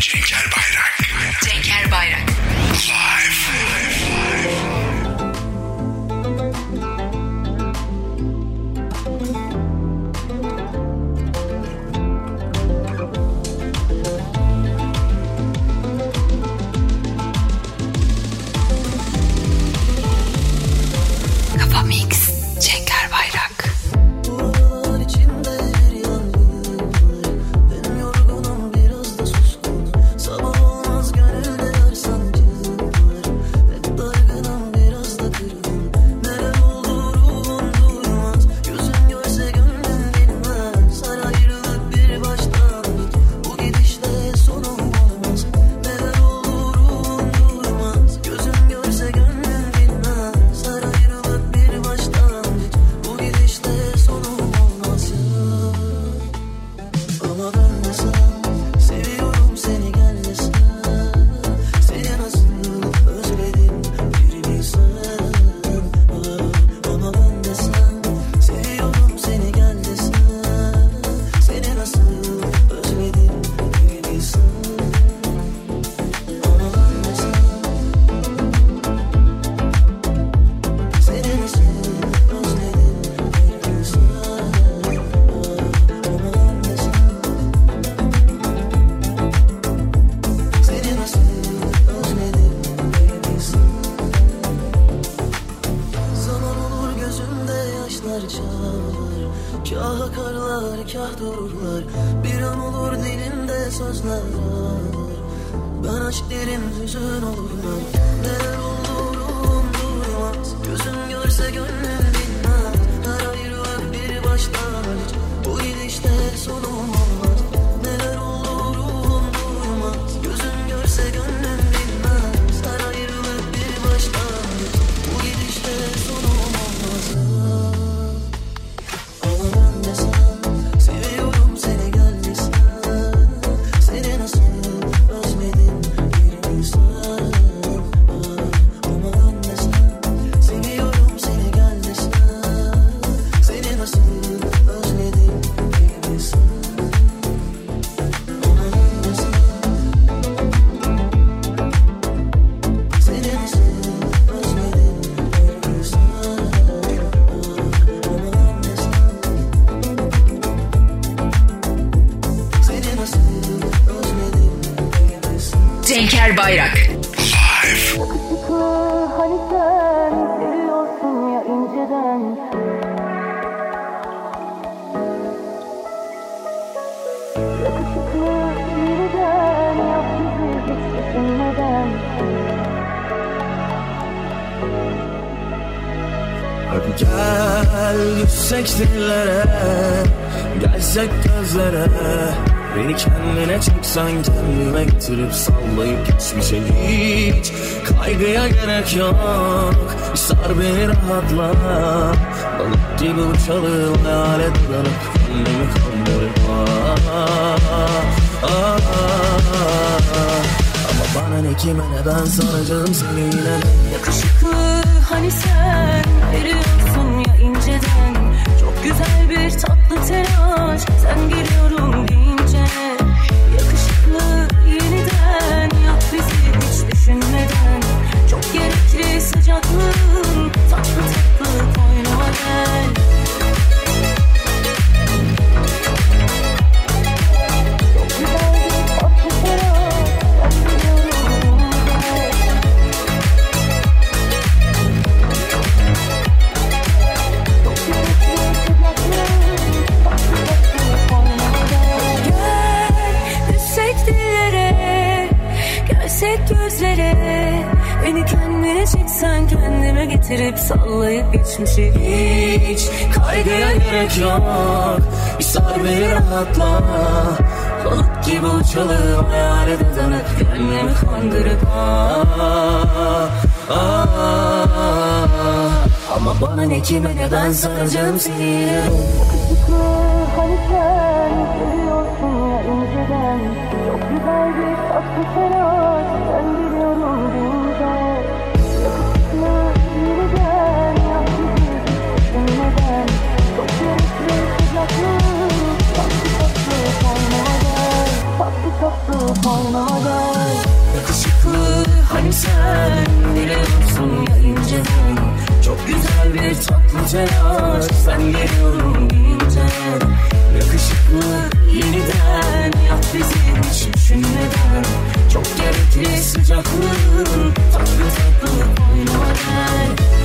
Cenk Erbayrak. Cenk Bayrak. Hani sen seviyorsun ya inceden. Gel yüksek dillere Gelsek gözlere. Beni kendine çeksen Sırıp sallayıp geçmiş hiç Kaygıya gerek yok. Sar beni rahatla. Balık gibi uçalım Lanet dalıp Kendimi kandırıp ah, ah, ah. bana ne kime ne ben saracağım seni yine Yakışıklı hani sen? Veriyorsun ya inceden? Çok güzel bir tatlı telaş. Sen geliyorum diye bitmişi Hiç kaygıya gerek yok. Bir sar beni rahatla Balık gibi uçalım hayalete dalıp Gönlümü kandırıp ah, ah, ah. Ama bana ne kime ne ben saracağım seni. Hani sen seviyorsun ya inceden. Çok güzel bir tatlı şarap Sen bir koptu kalmadı Yakışıklı hani sen Geliyorsun ya inceden. Çok güzel bir tatlı telaş Sen geliyorum deyince Yakışıklı yeniden Yap bizi hiç düşünmeden. Çok gerekli sıcaklık Tatlı tatlı kalmadı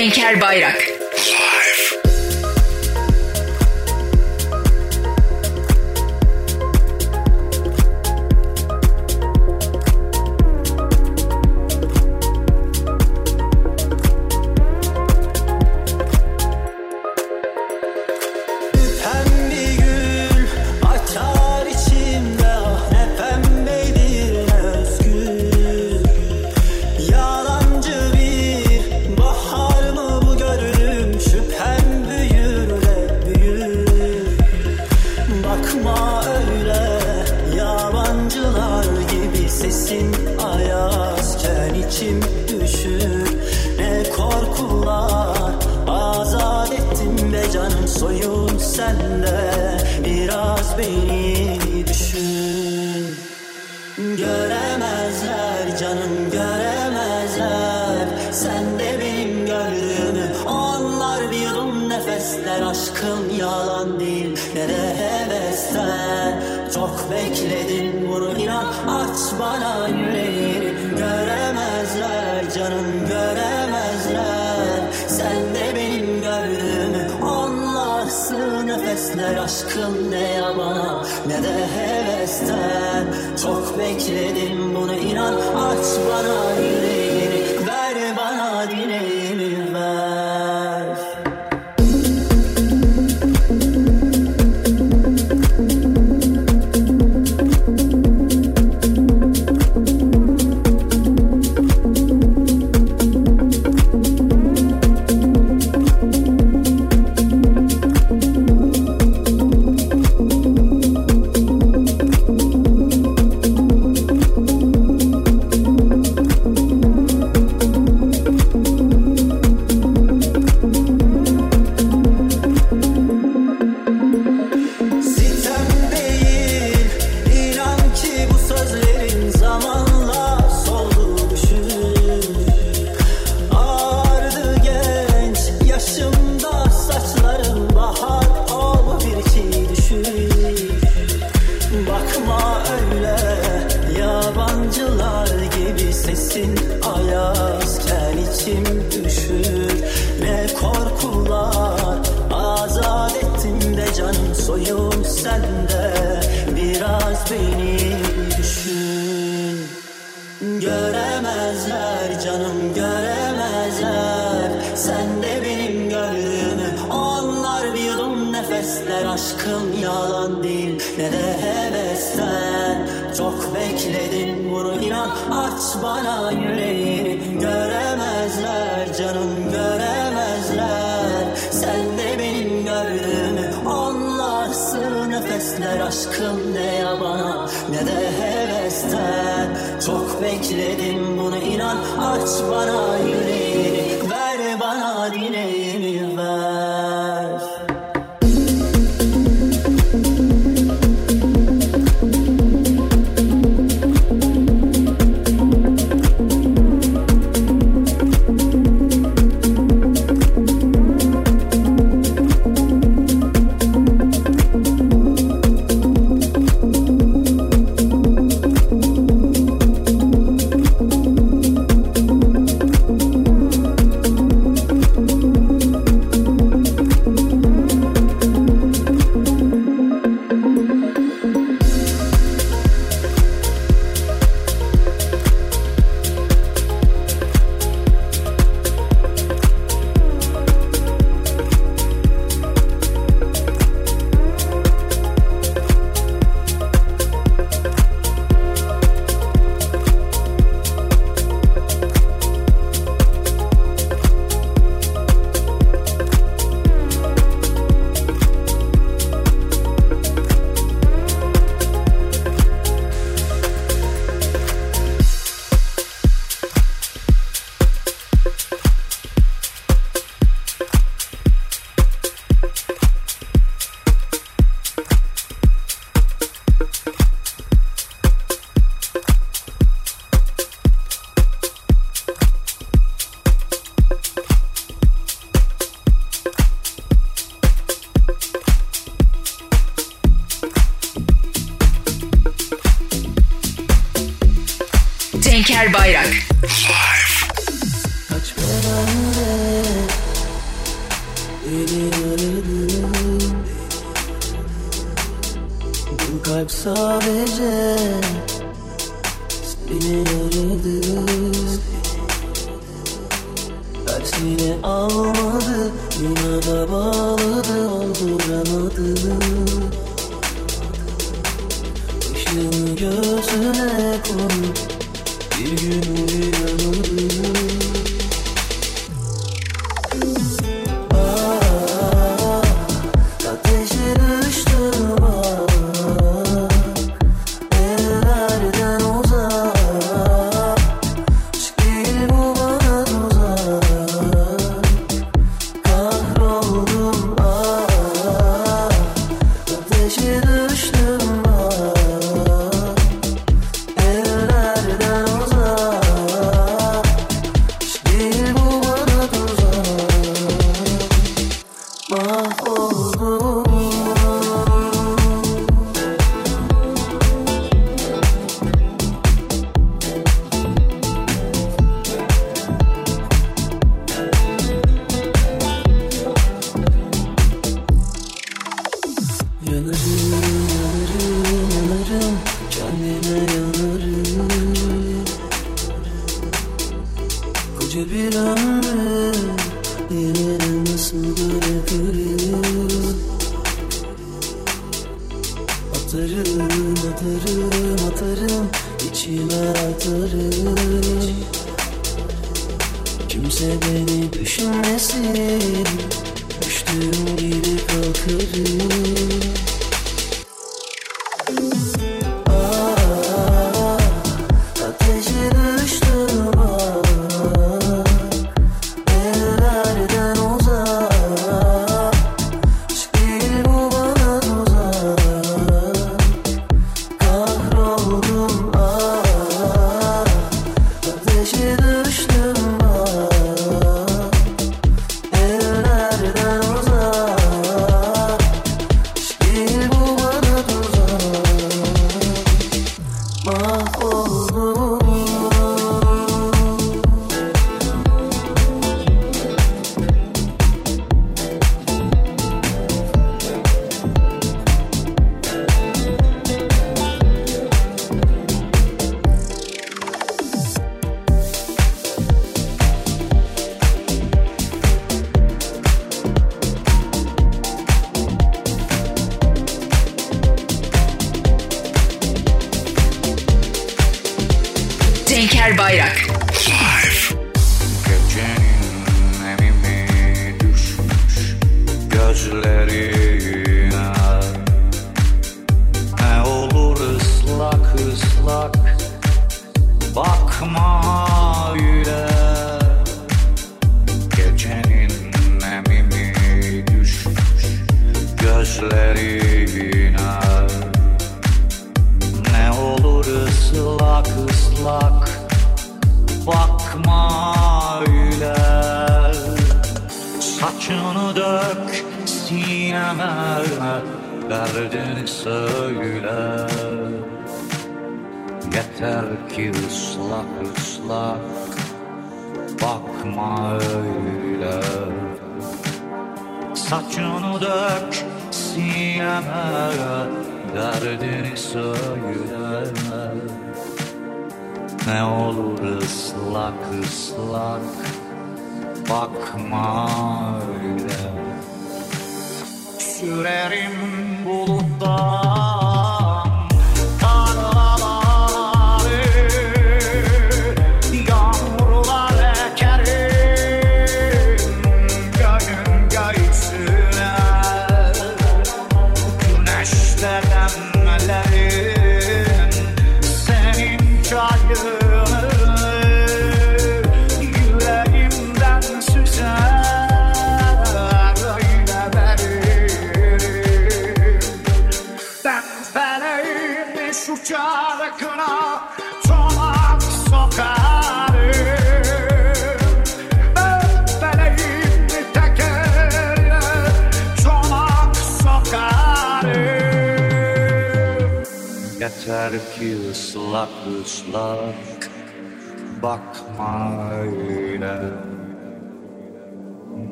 Cenker Bayrak.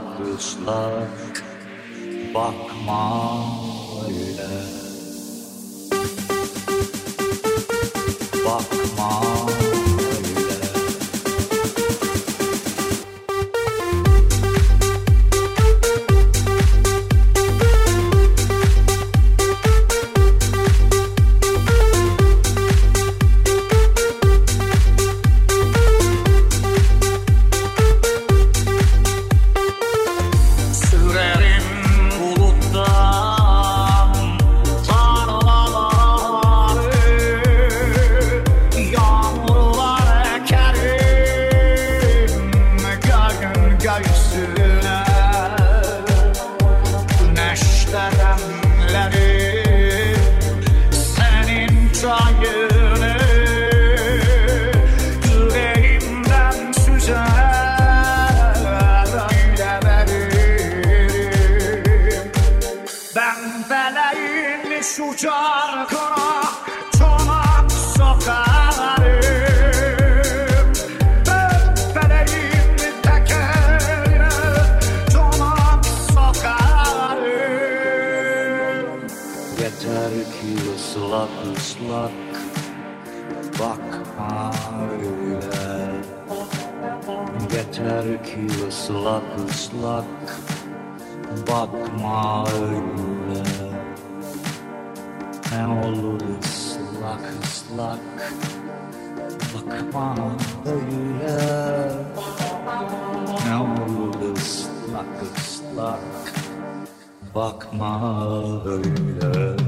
Yeter ki ıslak Ben feleğin tekerine çomak sokarım. Yeter ki ıslak ıslak Bakma öyle Yeter ki ıslak ıslak Bakma öyle Ne olur ıslak ıslak Bakma öyle Ne olur ıslak ıslak Bakma öyle Bakma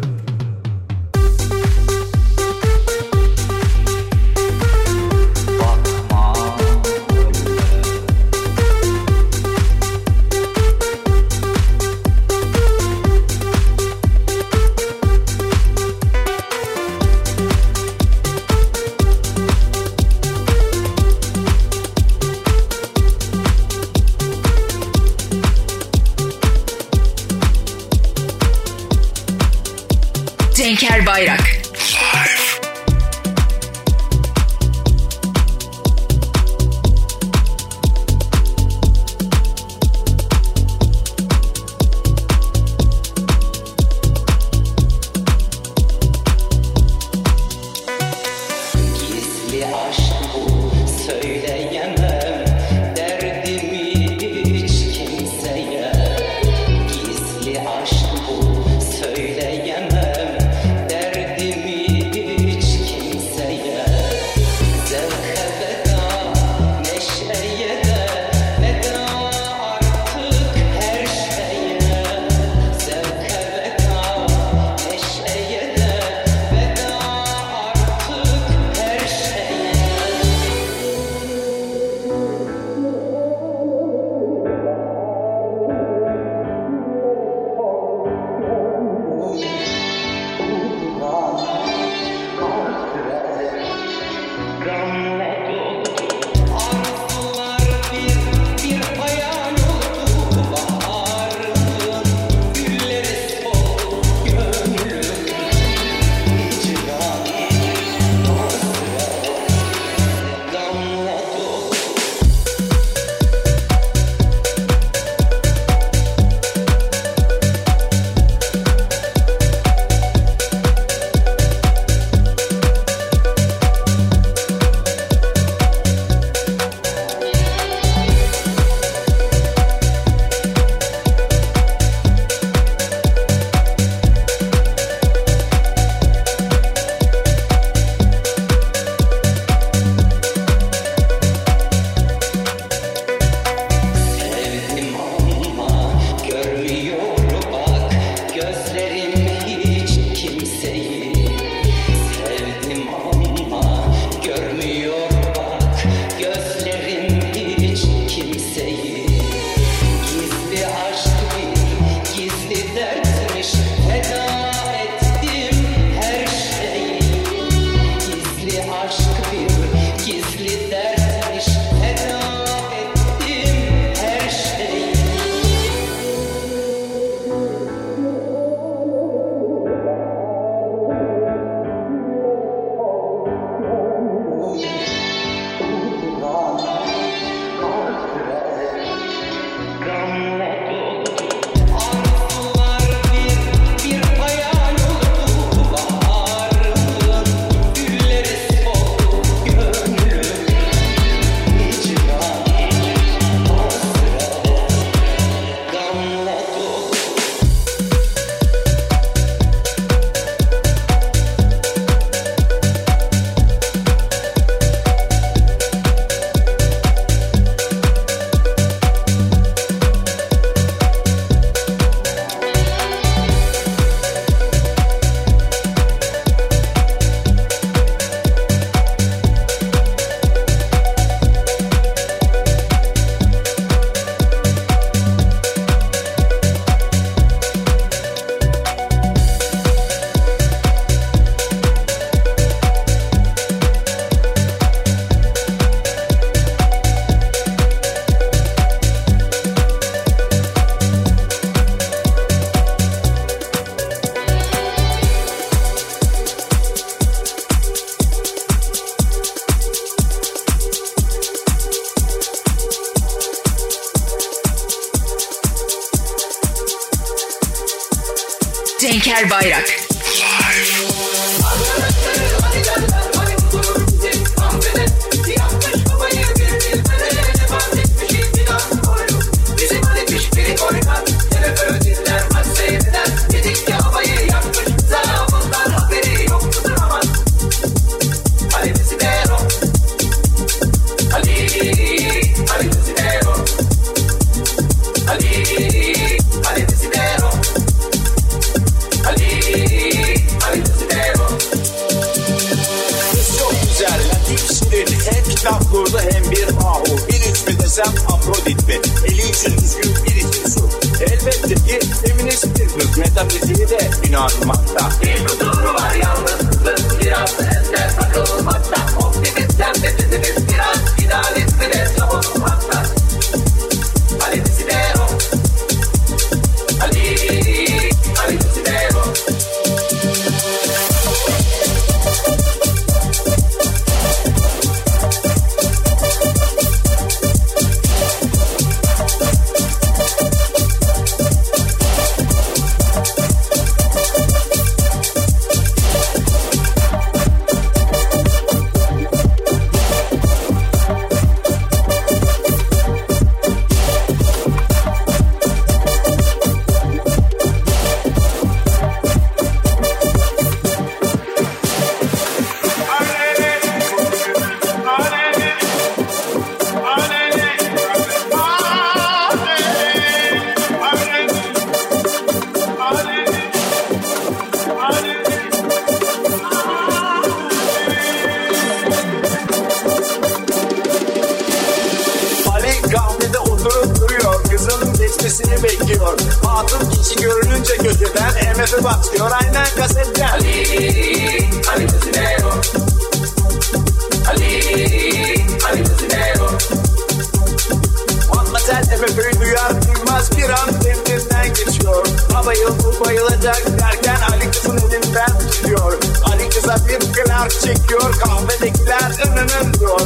Kınar çekiyor. Kahvedekiler ınının diyor.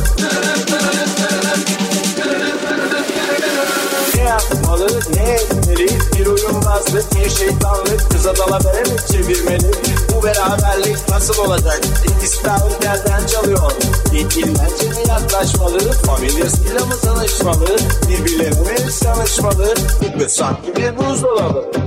Ne yapmalı, ne etmeli? Bir uyumazlık, bir şeytanlık Kıza dalavere mi çevirmeli? Bu beraberlik nasıl olacak? De telden çalıyor Yetilmence mi yaklaşmalı? Familyasıyla mı tanışmalı? Birbirlerine mi tanışmalı? Bu sanki bir buzdolabı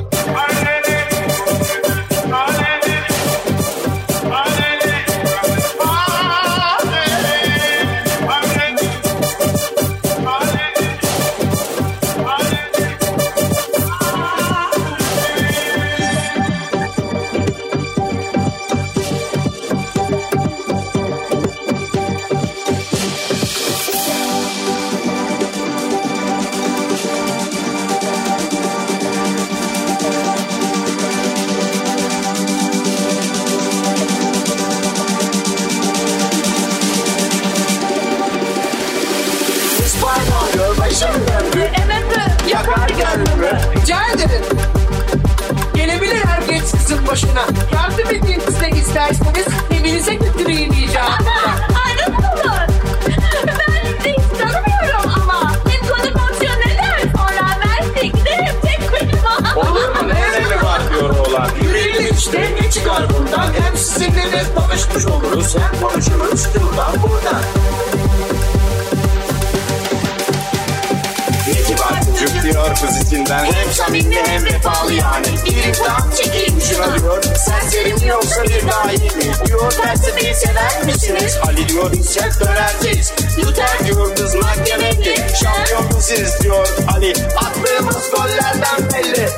çıkar bundan. Hem sizinle de tanışmış oluruz. Hem konuşuruz şuradan buradan. Çocuk diyor kız içinden. Hem samimi hem vefalı yani. Bir imtihan çekeyim şuna. Diyor Serseri mi yoksa bir dahi mi? Diyor felsefeyi sever misiniz? Ali diyor hep dönerceğiz Luther diyor kız mahkemeci Şampiyon biziz diyor Ali. Attığımız gollerden belli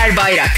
Bayrak.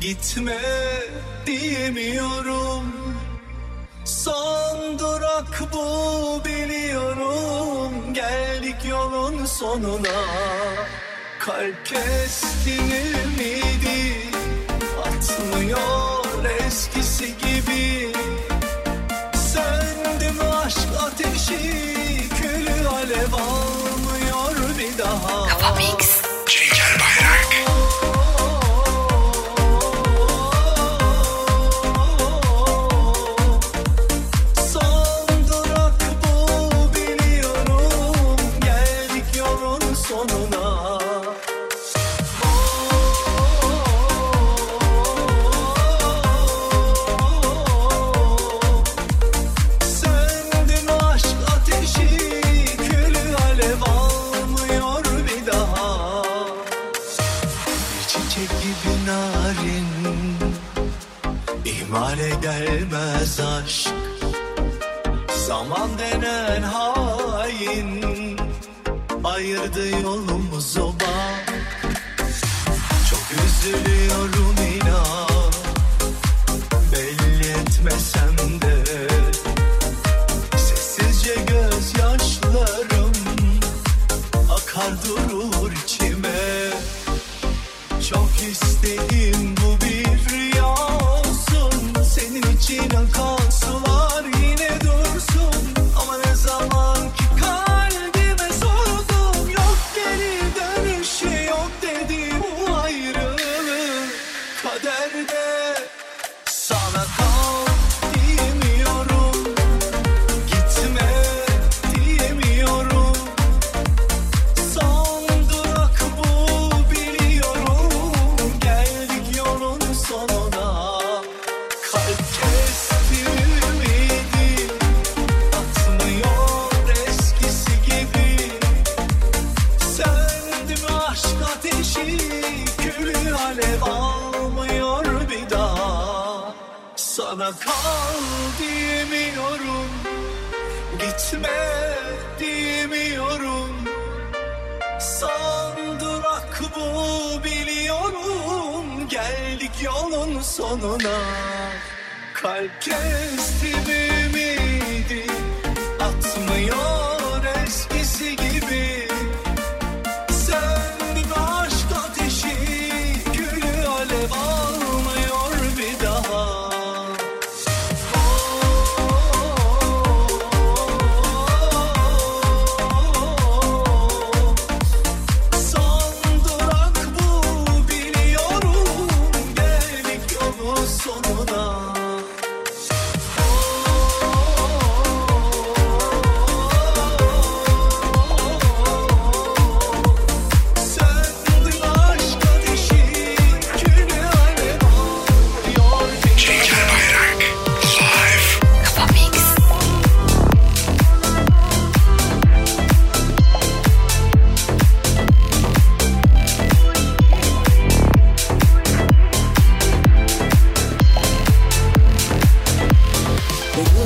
gitme diyemiyorum. Son durak bu biliyorum. Geldik yolun sonuna. Kalp kestin ümidi Atmıyor eskisi gibi. Söndüm aşk ateşi. Külü alev almıyor bir daha. Kafa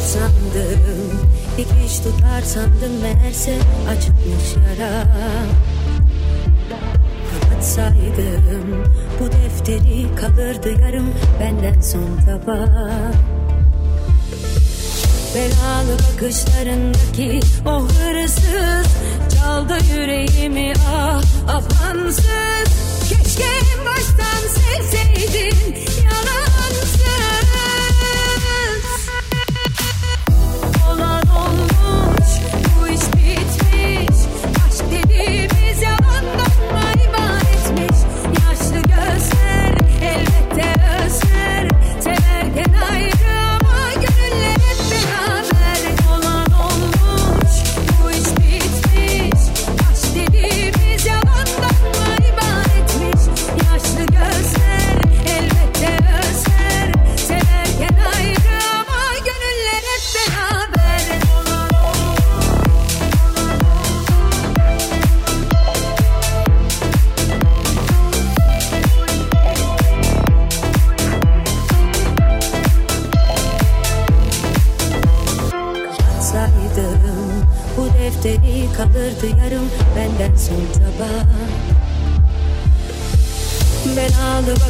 sandım. Dikiş tutar sandım meğerse açılmış yara. Kapatsaydım bu defteri kalırdı yarım benden son tabağa Belalı bakışlarındaki o hırsız Çaldı yüreğimi ah afansız. Keşke baştan sevseydin yalan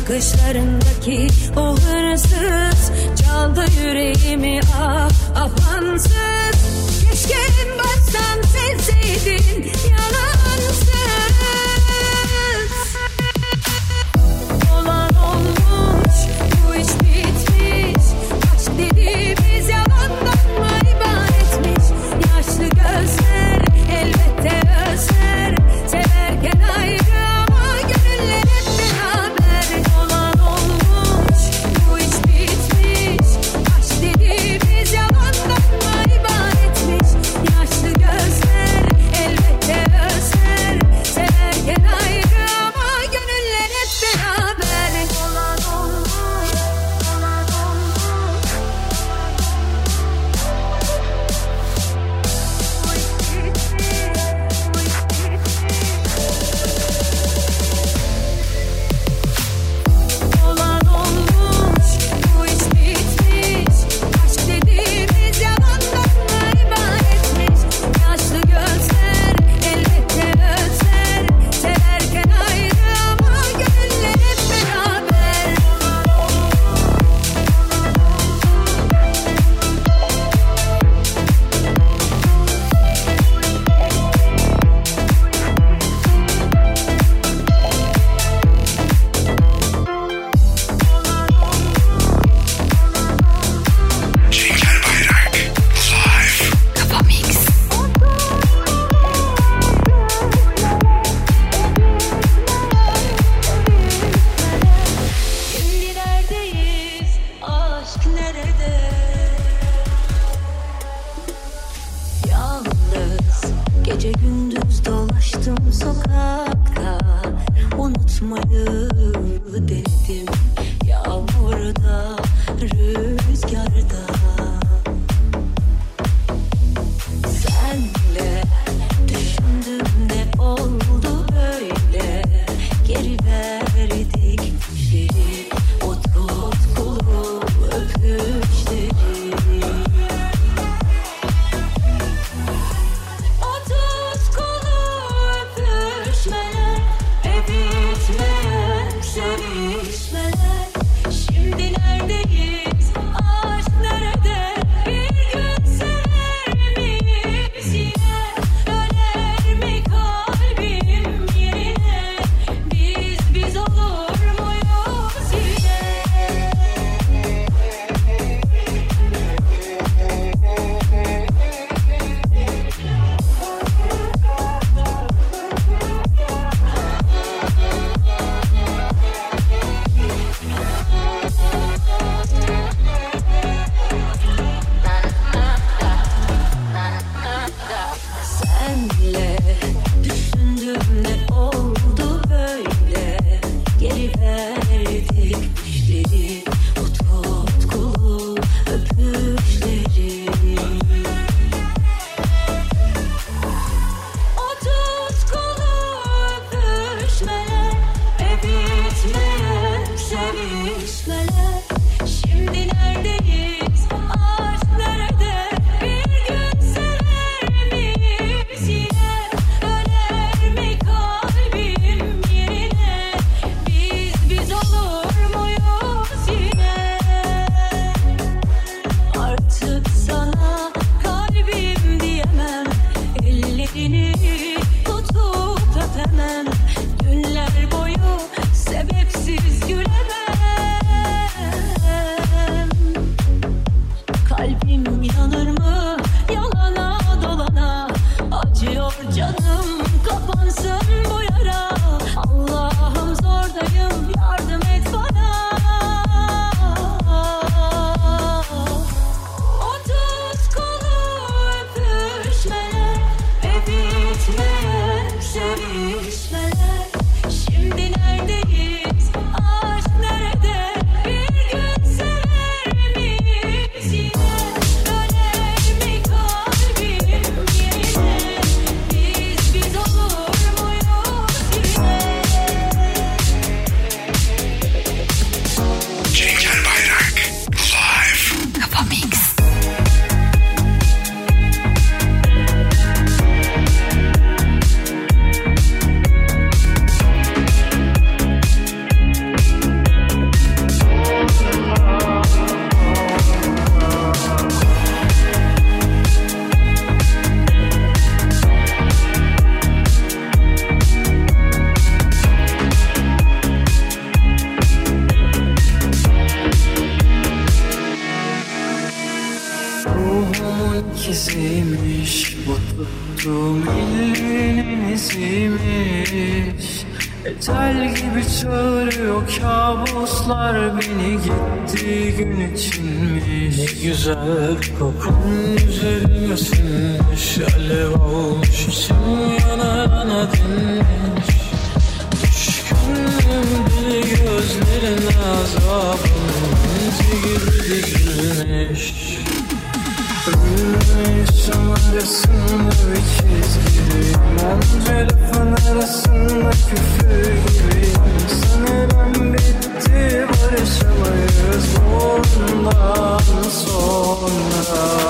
bakışlarındaki o hırsız Çaldı yüreğimi ah apansız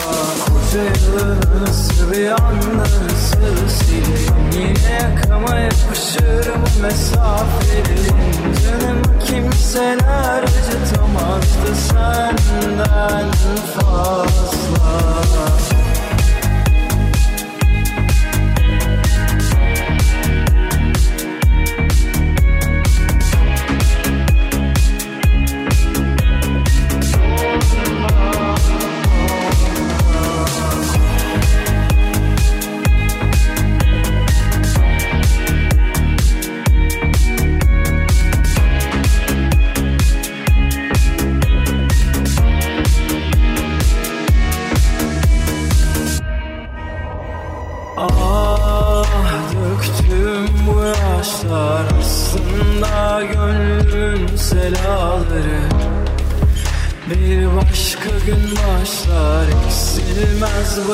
sonra Koca yılın ısı bir anda nasıl sileyim Yine yakama yapışır bu mesafeliyim Canımı kimseler acıtamazdı senden fazla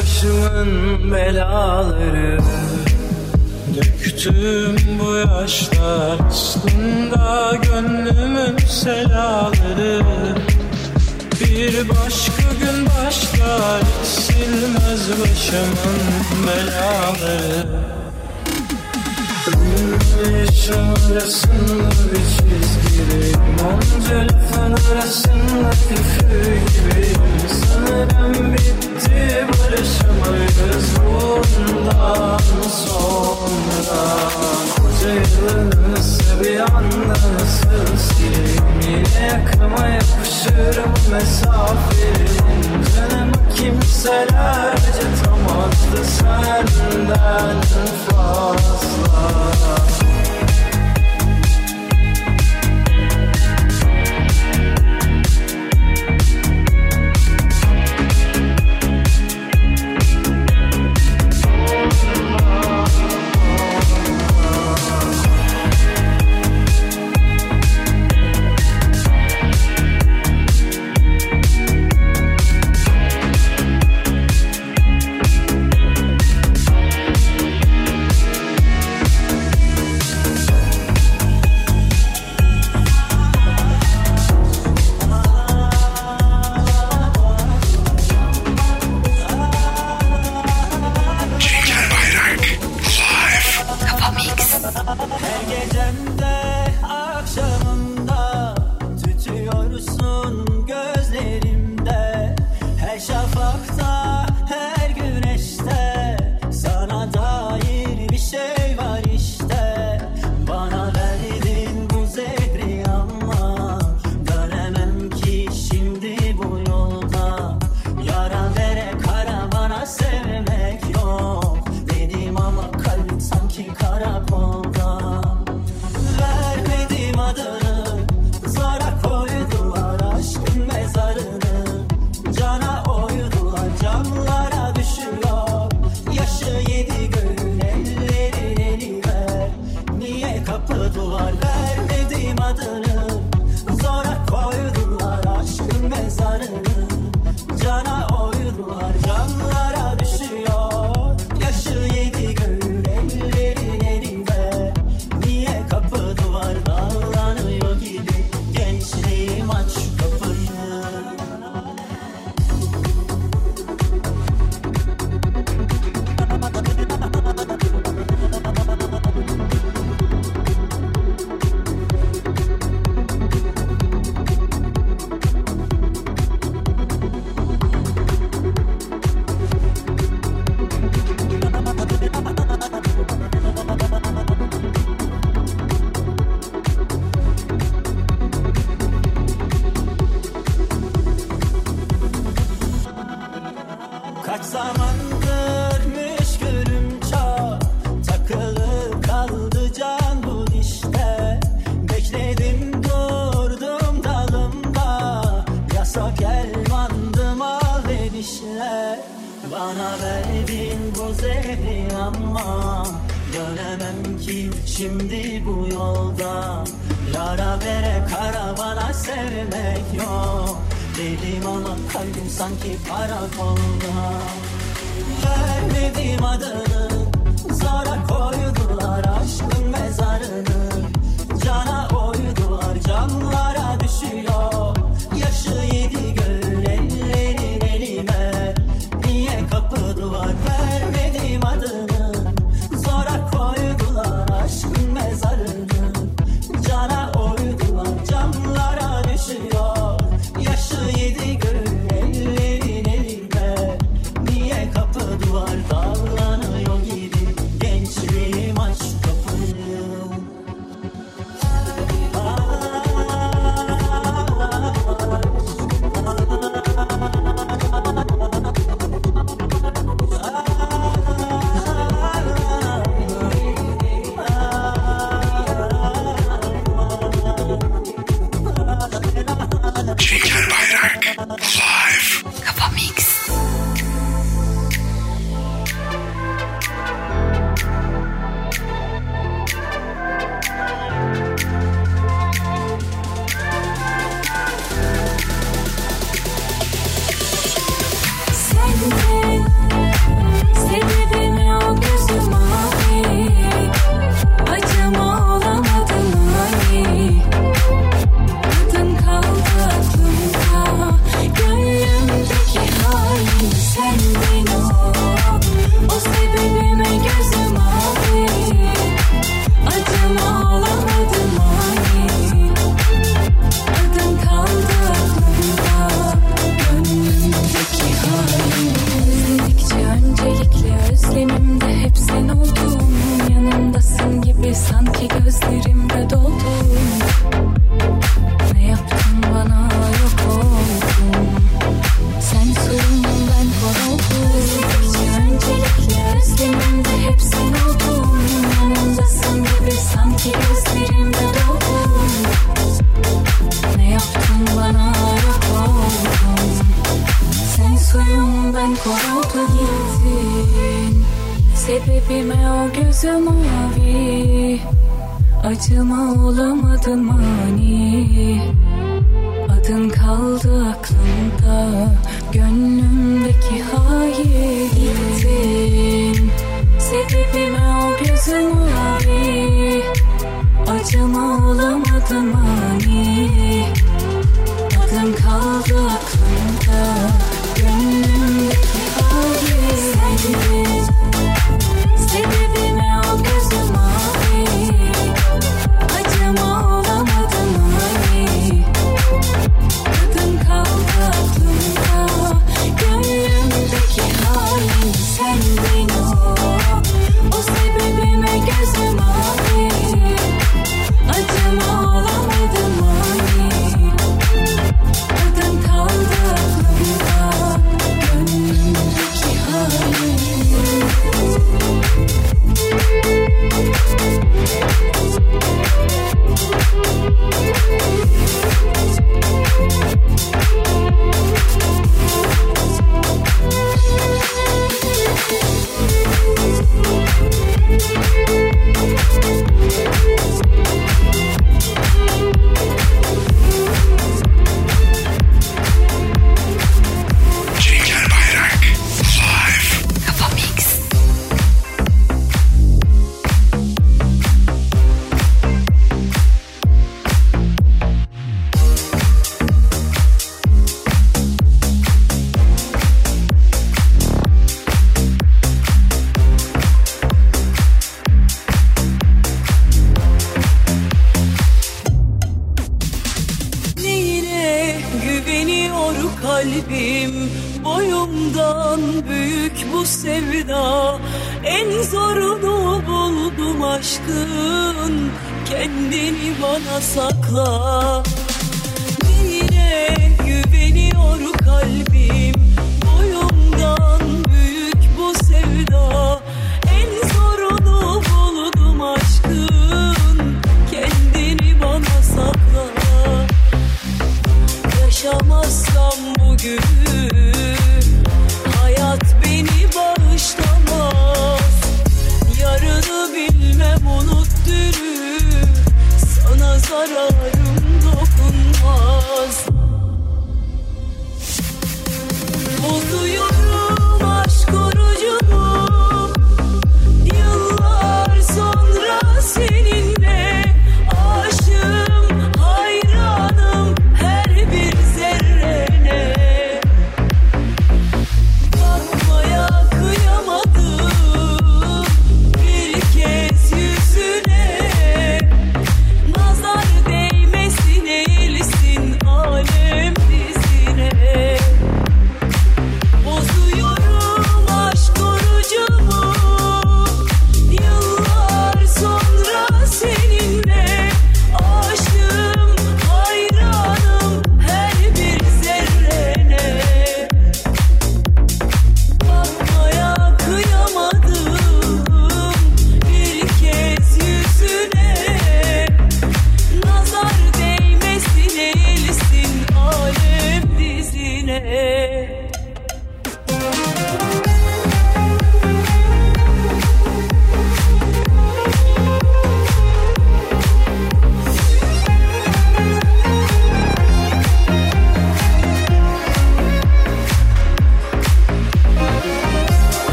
başımın belaları. Döktüm bu yaşlar aslında gönlümün selaları. Bir başka gün başlar silmez başımın belaları Arasında bir çizgideyim Onca lafın arasında küfür gibiyim Sanırım bitti barışamayız bundan sonra Koca yılın ısı bir anda nasıl sileyim Canımı kimseler acıtamazdı senden fazla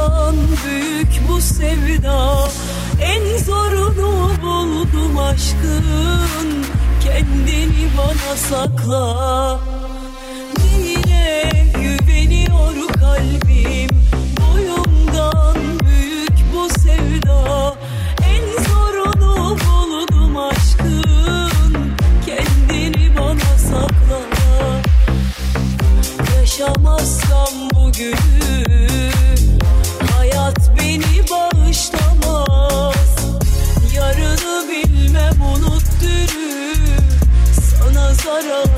Yalan büyük bu sevda. En zorunu buldum aşkın. Kendini bana sakla. Neyine güveniyor kalbim. Boyumdan büyük bu sevda. En zorunu buldum aşkın. Kendini bana sakla. Yaşamazsam bugünü sorrow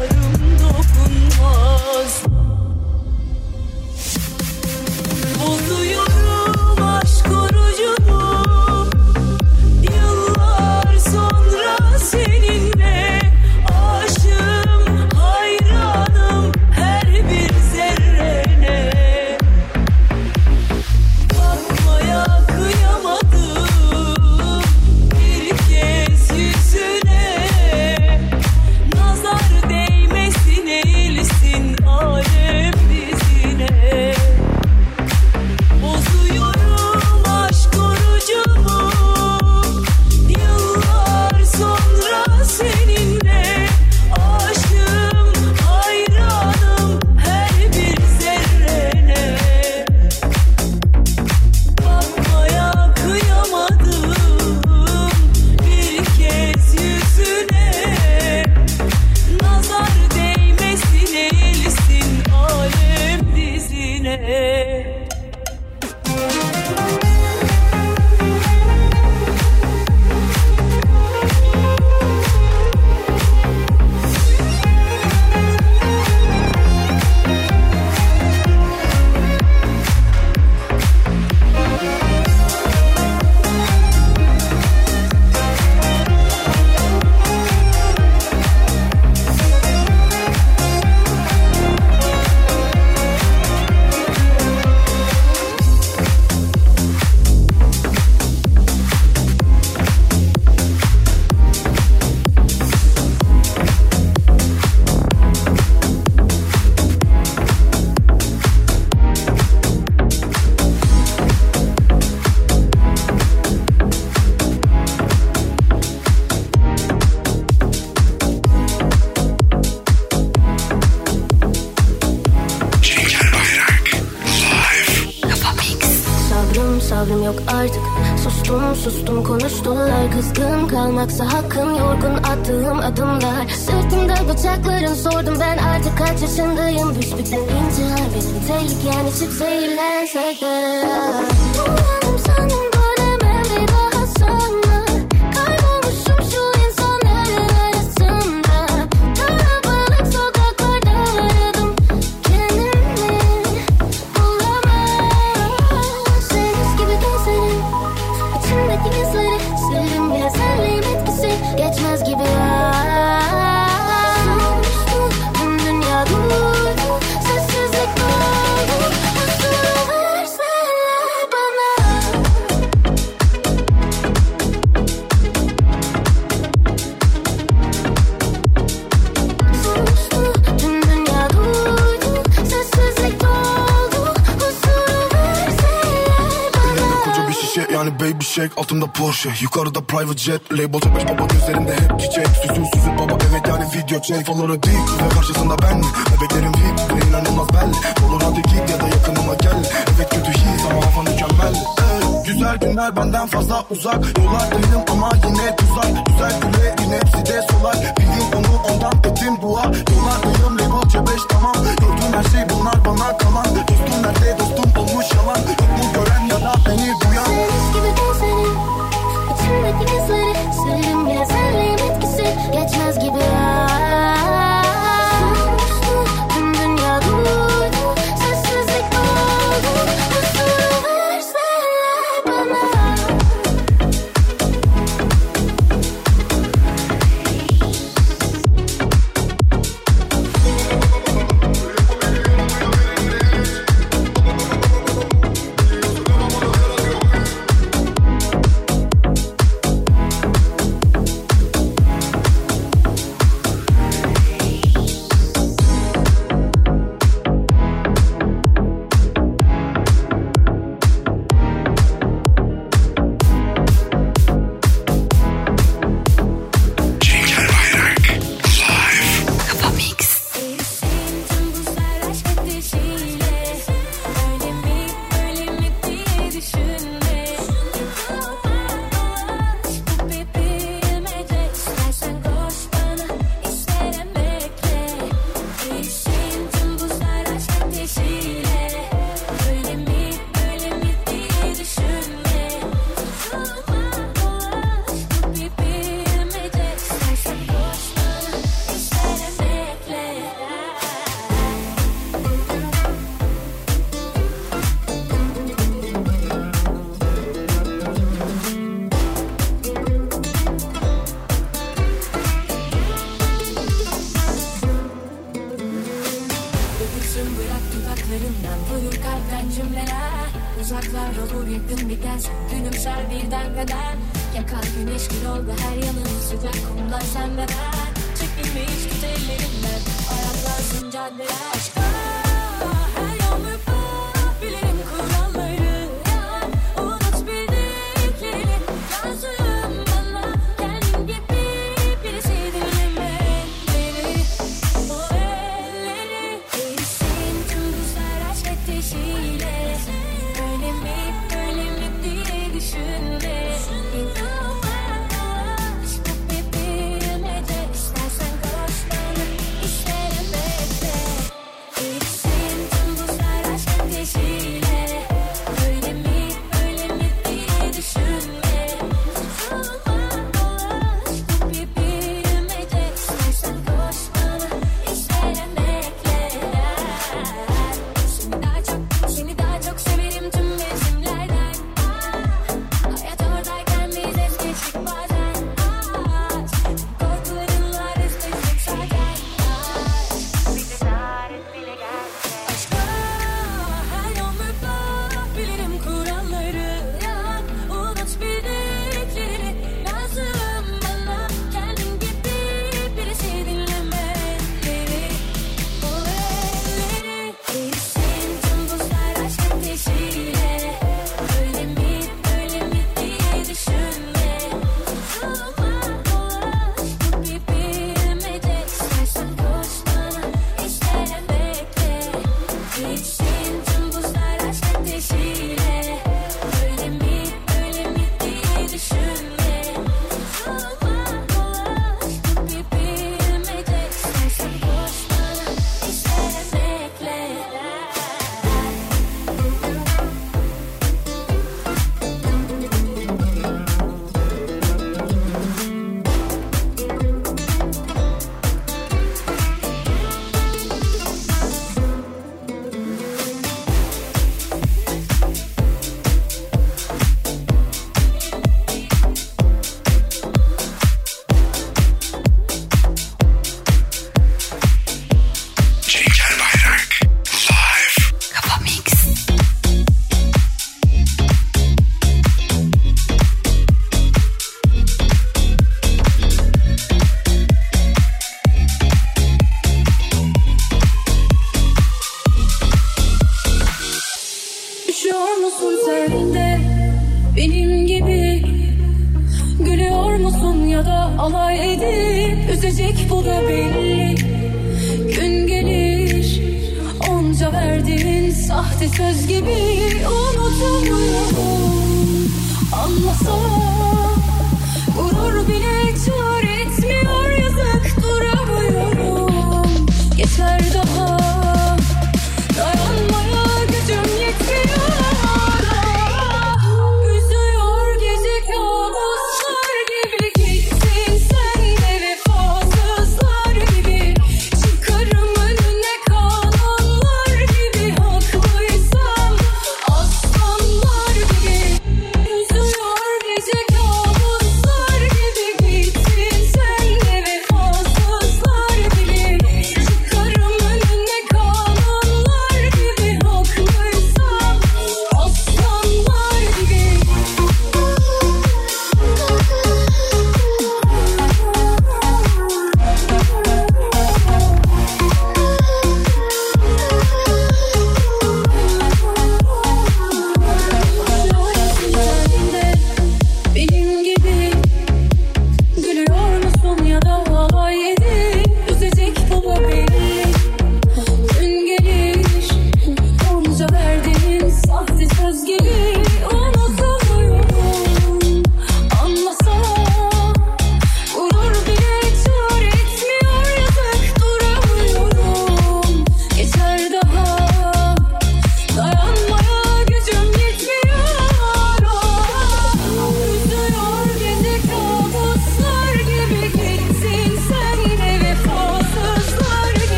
çiçek altımda Porsche. Yukarıda private jet Label beş baba gözlerimde hep çiçek. Süzül süzül baba evet yani video çek. Follow dik ve karşısında ben. Bebeklerim VIP bile inanılmaz belli Olur hadi git ya da yakınıma gel. Evet kötü his ama hava mükemmel. Ey, Güzel günler benden fazla uzak. Yollardayım ama yine tuzak. Güzel günlerin hepsi de solay Bildiğin onu ondan ettim dua. Yollardayım label C5 tamam. Gördüğüm her şey bunlar bana kalan. Dostum nerede dostum olmuş yalan. Yok mu gören ya da beni duyan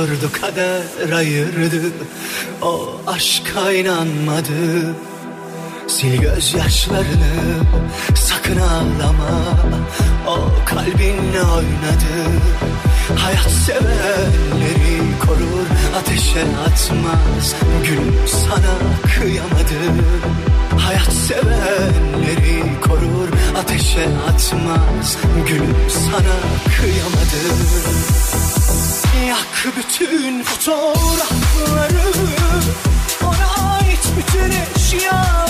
Sordu kader ayırdı. O aşka inanmadı Sil gözyaşlarını sakın ağlama. O kalbinle oynadı. Hayat sevenleri korur ateşe atmaz. Gün sana kıyamadı. Hayat sevenleri korur ateşe atmaz. Gün sana kıyamadı. Yak bütün fotoğrafları. Ona ait bütün eşyaları.